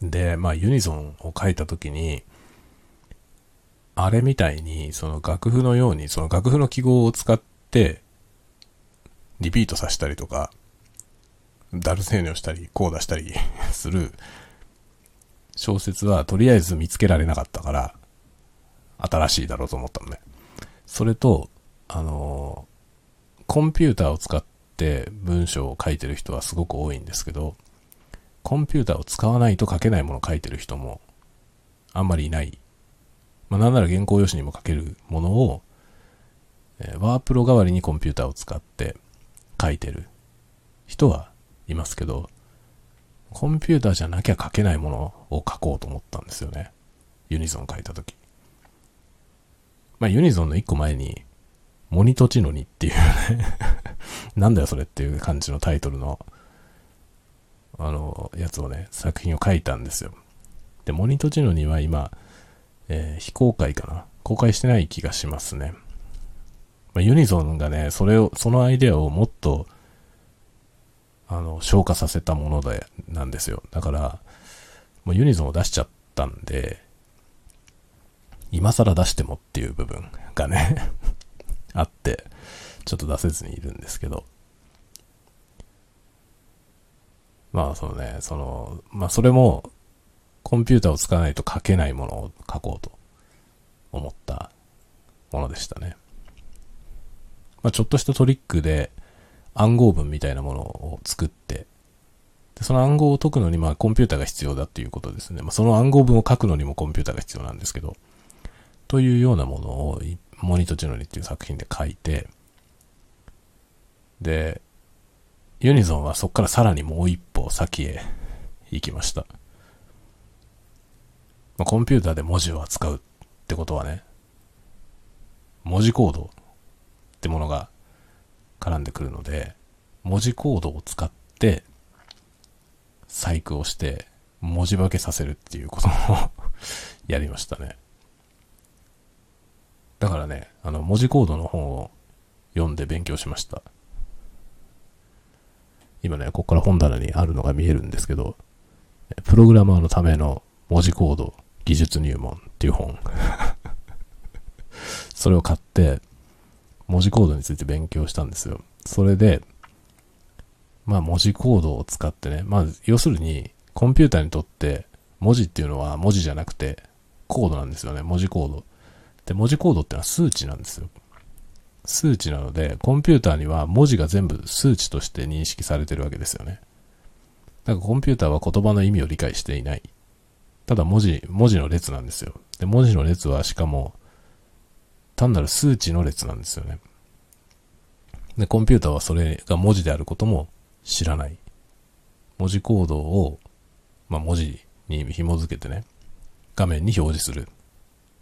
で、まあユニゾンを書いた時に、あれみたいに、その楽譜のように、その楽譜の記号を使って、リピートさせたりとか、ダルセーニョしたり、こう出したりする小説はとりあえず見つけられなかったから、新しいだろうと思ったのね。それと、あのー、コンピューターを使って文章を書いてる人はすごく多いんですけど、コンピューターを使わないと書けないものを書いてる人もあんまりいないまあ、なんなら原稿用紙にも書けるものを、えー、ワープロ代わりにコンピューターを使って書いてる人はいますけど、コンピューターじゃなきゃ書けないものを書こうと思ったんですよね。ユニゾン書いたとき。まあ、ユニゾンの一個前に、モニトチノニっていうね なんだよそれっていう感じのタイトルの、あの、やつをね、作品を書いたんですよ。で、モニトチノニは今、えー、非公開かな？公開してない気がしますね。まあ、ユニゾンがね、それを、そのアイデアをもっと、あの、消化させたもので、なんですよ。だから、もうユニゾンを出しちゃったんで、今更出してもっていう部分がね あって、ちょっと出せずにいるんですけど。まあ、そのね、その、まあ、それも、コンピューターを使わないと書けないものを書こうと思ったものでしたね。まあ、ちょっとしたトリックで暗号文みたいなものを作って、でその暗号を解くのにまあコンピューターが必要だっていうことですね。まあ、その暗号文を書くのにもコンピューターが必要なんですけど、というようなものをモニトチノリっていう作品で書いて、で、ユニゾンはそこからさらにもう一歩先へ行きました。まあ、コンピューターで文字を扱うってことはね、文字コードってものが絡んでくるので、文字コードを使って細工をして文字化けさせるっていうことを やりましたね。だからね、あの文字コードの本を読んで勉強しました。今ね、ここから本棚にあるのが見えるんですけど、プログラマーのための文字コード技術入門っていう本 それを買って、文字コードについて勉強したんですよ。それで、まあ文字コードを使ってね、まあ要するにコンピューターにとって文字っていうのは文字じゃなくてコードなんですよね。文字コード。で、文字コードってのは数値なんですよ。数値なので、コンピューターには文字が全部数値として認識されてるわけですよね。だからコンピューターは言葉の意味を理解していない。ただ文字、文字の列なんですよ。で、文字の列はしかも、単なる数値の列なんですよね。で、コンピューターはそれが文字であることも知らない。文字コードを、まあ、文字に紐づけてね、画面に表示する。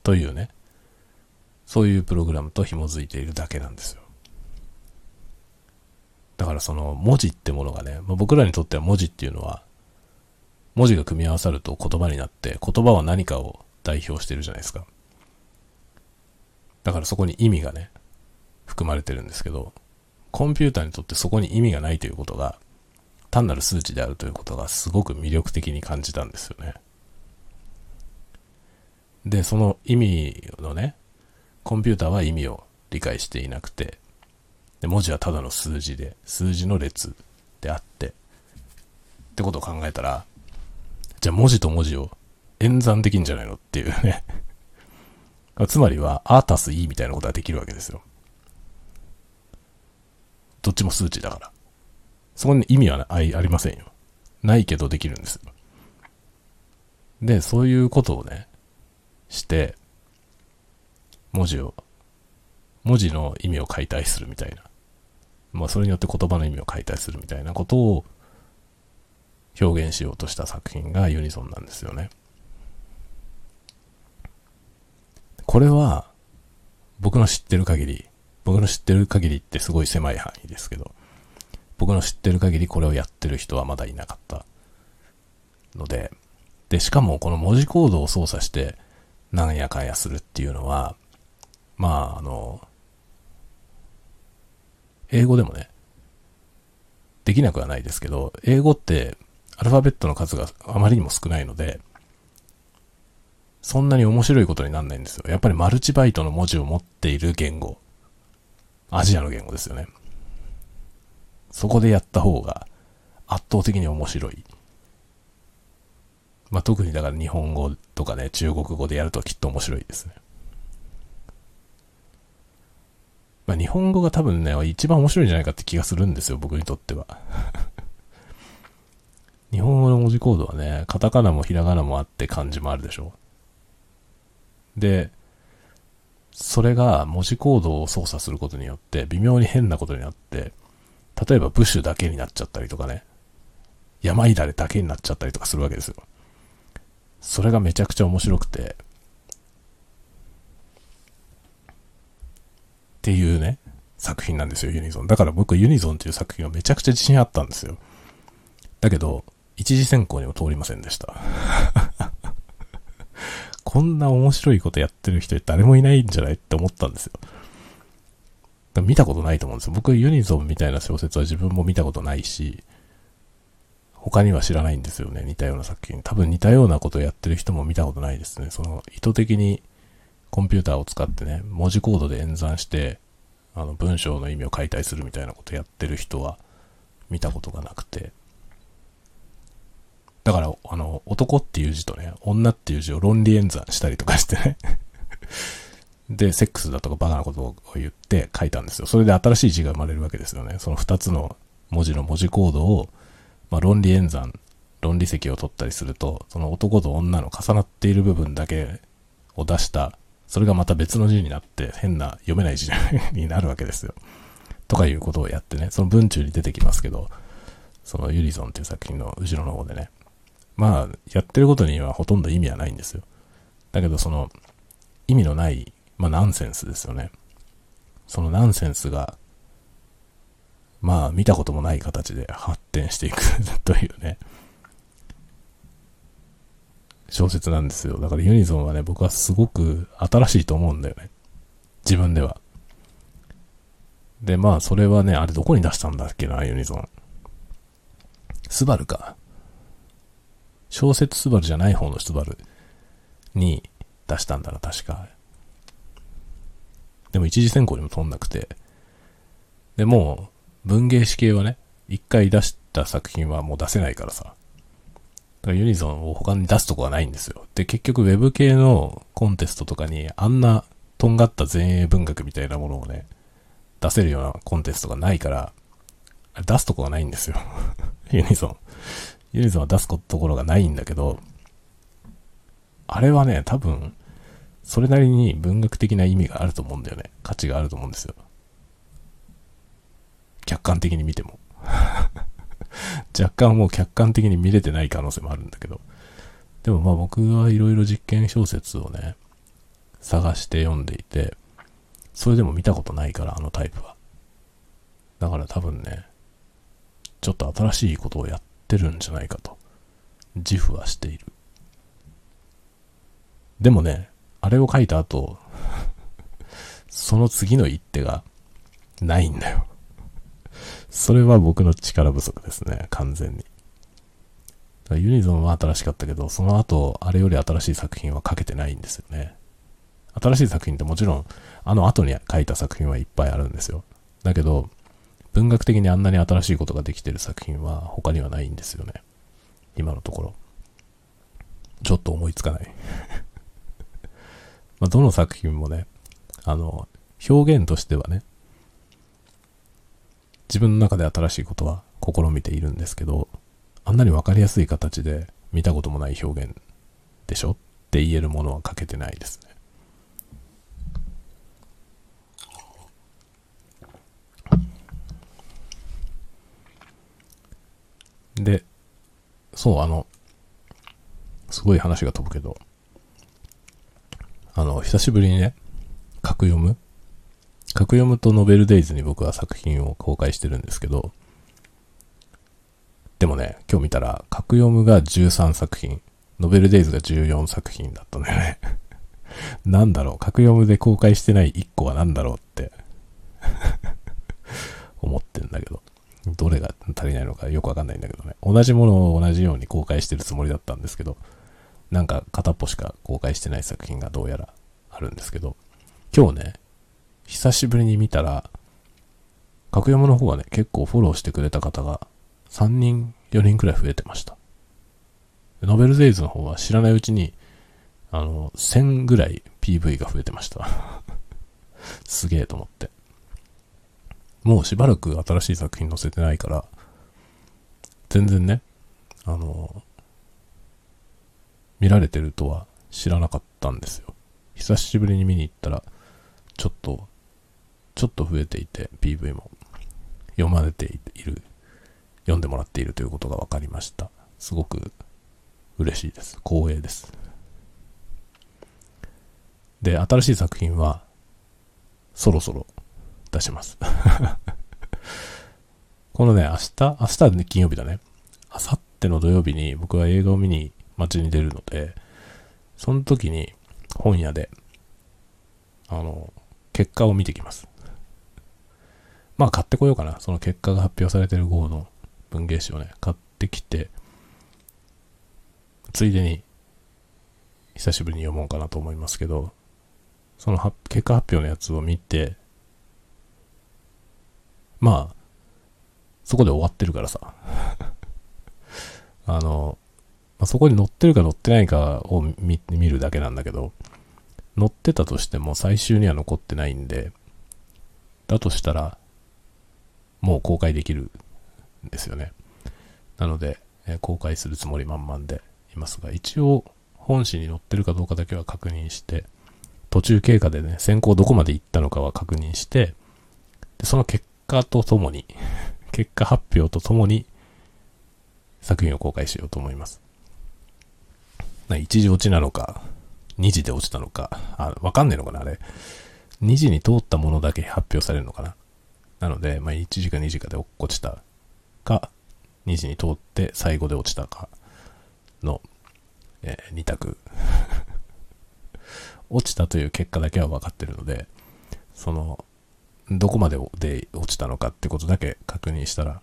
というね、そういうプログラムと紐づいているだけなんですよ。だからその文字ってものがね、まあ、僕らにとっては文字っていうのは、文字が組み合わさると言葉になって、言葉は何かを代表してるじゃないですか。だからそこに意味がね、含まれてるんですけど、コンピューターにとってそこに意味がないということが、単なる数値であるということがすごく魅力的に感じたんですよね。で、その意味のね、コンピューターは意味を理解していなくて、で、文字はただの数字で、数字の列であって、ってことを考えたら、じゃあ文字と文字を演算できんじゃないのっていうね つまりは、あたすいみたいなことができるわけですよ。どっちも数値だから。そこに意味はありませんよ。ないけどできるんですよ。で、そういうことをね、して、文字を、文字の意味を解体するみたいな。まあ、それによって言葉の意味を解体するみたいなことを表現しようとした作品がユニゾンなんですよね。これは、僕の知ってる限り、僕の知ってる限りってすごい狭い範囲ですけど、僕の知ってる限りこれをやってる人はまだいなかったので、で、しかもこの文字コードを操作してなんやかんやするっていうのは、まあ、あの、英語でもね、できなくはないですけど、英語ってアルファベットの数があまりにも少ないので、そんなに面白いことになんないんですよ。やっぱりマルチバイトの文字を持っている言語。アジアの言語ですよね。そこでやった方が圧倒的に面白い。まあ、特にだから日本語とかね、中国語でやるときっと面白いですね。まあ、日本語が多分ね、一番面白いんじゃないかって気がするんですよ、僕にとっては。日本語の文字コードはね、カタカナもひらがなもあって漢字もあるでしょ。で、それが文字コードを操作することによって微妙に変なことになって、例えばブッシュだけになっちゃったりとかね、山いだれだけになっちゃったりとかするわけですよ。それがめちゃくちゃ面白くて、っていうね、作品なんですよ、ユニゾン。だから僕ユニゾンっていう作品はめちゃくちゃ自信あったんですよ。だけど、一次選考にも通りませんでした。こんな面白いことやってる人誰もいないんじゃないって思ったんですよ。見たことないと思うんですよ。僕ユニゾンみたいな小説は自分も見たことないし、他には知らないんですよね。似たような作品。多分似たようなことをやってる人も見たことないですね。その意図的にコンピューターを使ってね、文字コードで演算して、あの文章の意味を解体するみたいなことやってる人は見たことがなくて。だから、あの、男っていう字とね、女っていう字を論理演算したりとかしてね で、セックスだとかバカなことを言って書いたんですよ。それで新しい字が生まれるわけですよね。その二つの文字の文字コードを、まあ、論理演算、論理積を取ったりすると、その男と女の重なっている部分だけを出した、それがまた別の字になって変な読めない字になるわけですよ。とかいうことをやってね、その文中に出てきますけど、そのユリゾンっていう作品の後ろの方でね、まあ、やってることにはほとんど意味はないんですよ。だけど、その、意味のない、まあ、ナンセンスですよね。そのナンセンスが、まあ、見たこともない形で発展していく というね、小説なんですよ。だからユニゾンはね、僕はすごく新しいと思うんだよね。自分では。で、まあ、それはね、あれどこに出したんだっけな、ユニゾン。スバルか。小説スバルじゃない方のスバルに出したんだな、確か。でも一次選考にも通んなくて。で、も、文芸史系はね、一回出した作品はもう出せないからさ。だからユニゾンを他に出すとこはないんですよ。で、結局ウェブ系のコンテストとかにあんなとんがった前衛文学みたいなものをね、出せるようなコンテストがないから、出すとこがないんですよ。ユニゾン。ユニゾンは出すところがないんだけど、あれはね、多分、それなりに文学的な意味があると思うんだよね。価値があると思うんですよ。客観的に見ても。若干もう客観的に見れてない可能性もあるんだけど。でもまあ僕はいろいろ実験小説をね、探して読んでいて、それでも見たことないから、あのタイプは。だから多分ね、ちょっと新しいことをやってるんじゃないかと、自負はしている。でもね、あれを書いた後、その次の一手がないんだよ。それは僕の力不足ですね、完全に。ユニゾンは新しかったけど、その後、あれより新しい作品は書けてないんですよね。新しい作品ってもちろん、あの後に書いた作品はいっぱいあるんですよ。だけど、文学的にあんなに新しいことができてる作品は他にはないんですよね。今のところ。ちょっと思いつかない ま、どの作品もね、あの、表現としてはね、自分の中で新しいことは試みているんですけど、あんなにわかりやすい形で見たこともない表現でしょ？って言えるものは書けてないですね。で、そう、あの、すごい話が飛ぶけど、あの、久しぶりにね、格読む格読むとノベルデイズに僕は作品を公開してるんですけど、でもね、今日見たら、格読むが13作品、ノベルデイズが14作品だったんだよね。なんだろう、格読むで公開してない1個は何だろうって 思ってんだけど、どれが足りないのかよくわかんないんだけどね。同じものを同じように公開してるつもりだったんですけど、なんか片っぽしか公開してない作品がどうやらあるんですけど、今日ね、久しぶりに見たら、格山の方はね、結構フォローしてくれた方が3人、4人くらい増えてました。ノベルゼイズの方は知らないうちに、あの、1000ぐらい PV が増えてました すげえと思って。もうしばらく新しい作品載せてないから、全然ね、あの、見られてるとは知らなかったんですよ。久しぶりに見に行ったら、ちょっと、ちょっと増えていて、PV も読まれている、読んでもらっているということが分かりました。すごく嬉しいです。光栄です。で、新しい作品は、そろそろ出します。このね、明日、明日は、ね、金曜日だね。明後日の土曜日に僕は映画を見に街に出るので、その時に本屋で、あの、結果を見てきます。まあ買ってこようかな。その結果が発表されてる号の文芸誌をね、買ってきて、ついでに久しぶりに読もうかなと思いますけど、その結果発表のやつを見て、まあ、そこで終わってるからさ。あの、まあ、そこに載ってるか載ってないかを見るだけなんだけど、載ってたとしても最終には残ってないんで、だとしたら、もう公開できるんですよね。なので、え公開するつもり満々でいますが、一応本誌に載ってるかどうかだけは確認して、途中経過でね、先行どこまで行ったのかは確認して、でその結果とともに、結果発表とともに作品を公開しようと思います。1時落ちなのか、2時で落ちたのか、あ、わかんねえのかな、あれ。2時に通ったものだけ発表されるのかな。なので、まあ、1時か2時かで落っこちたか、2時に通って最後で落ちたかの、えー、2択。落ちたという結果だけは分かってるので、その、どこまでで落ちたのかってことだけ確認したら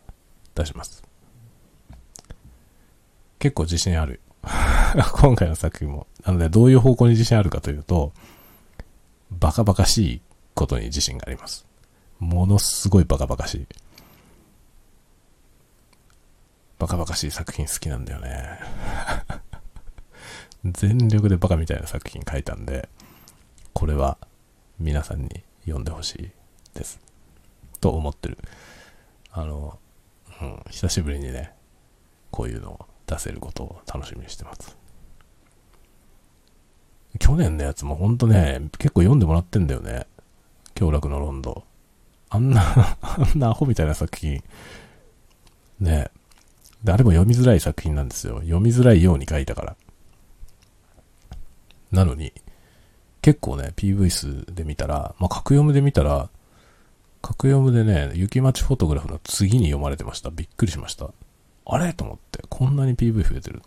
出します。結構自信ある。今回の作品も。なので、どういう方向に自信あるかというと、バカバカしいことに自信があります。ものすごいバカバカしい。バカバカしい作品好きなんだよね。全力でバカみたいな作品書いたんで、これは皆さんに読んでほしいです。と思ってる。あの、うん、久しぶりにね、こういうのを出せることを楽しみにしてます。去年のやつもほんとね、結構読んでもらってんだよね。京楽のロンド。あんな あんなアホみたいな作品、ね、誰も読みづらい作品なんですよ。読みづらいように書いたから。なのに、結構ね、PV 数で見たら、まあ、格読むで見たら、格読むでね、雪待ちフォトグラフの次に読まれてました。びっくりしました。あれ？と思って、こんなに PV 増えてる。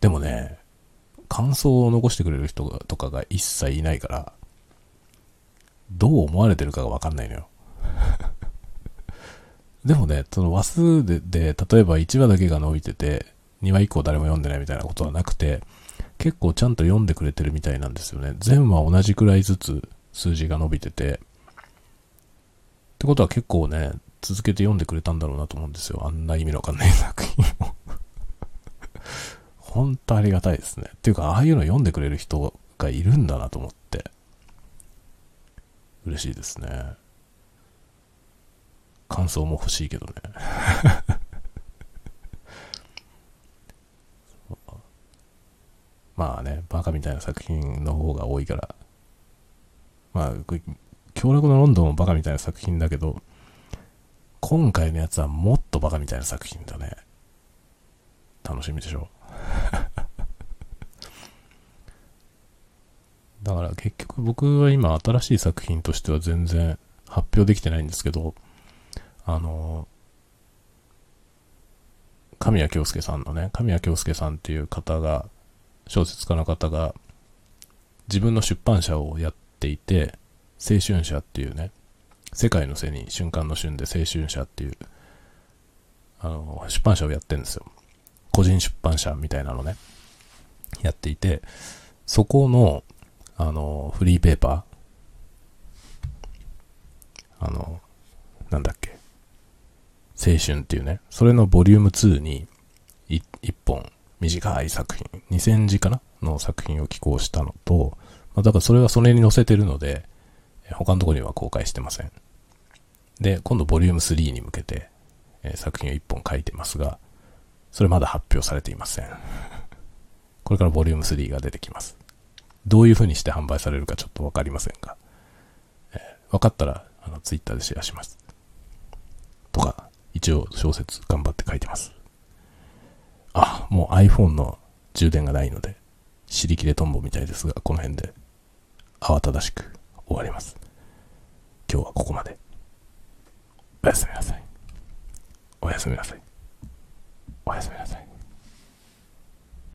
でもね、感想を残してくれる人とかが一切いないから、どう思われてるかがわかんないのよ。でもね、その話数でで、例えば1話だけが伸びてて、2話以降誰も読んでないみたいなことはなくて、結構ちゃんと読んでくれてるみたいなんですよね。全話同じくらいずつ数字が伸びてて、ってことは結構ね、続けて読んでくれたんだろうなと思うんですよ。あんな意味のわかんない作品をほんとありがたいですね。っていうか、ああいうの読んでくれる人がいるんだなと思って、嬉しいですね。感想も欲しいけどね。まあね、バカみたいな作品の方が多いから、まあ、強力のロンドンもバカみたいな作品だけど、今回のやつはもっとバカみたいな作品だね。楽しみでしょう。だから結局僕は今新しい作品としては全然発表できてないんですけど、あの、神谷京介さんのね、神谷京介さんっていう方が、小説家の方が、自分の出版社をやっていて、青春社っていうね、世界の背に瞬間の瞬で青春社っていう、あの、出版社をやってんですよ。個人出版社みたいなのね、やっていて、そこの、あの、フリーペーパー、あの、なんだっけ、青春っていうね、それのボリューム2に、一本、短い作品、2000字かな？の作品を寄稿したのと、まあ、だからそれはそれに載せてるので、他のところには公開してません。で、今度ボリューム3に向けて、え、作品を1本書いてますが、それまだ発表されていません。これからボリューム3が出てきます。どういう風にして販売されるかちょっとわかりませんが、えー、分かったら、あの、ツイッターでシェアします。とか、一応小説頑張って書いてます。あ、もう iPhone の充電がないので、尻切れトンボみたいですが、この辺で慌ただしく終わります。今日はここまで。おやすみなさい。おやすみなさい。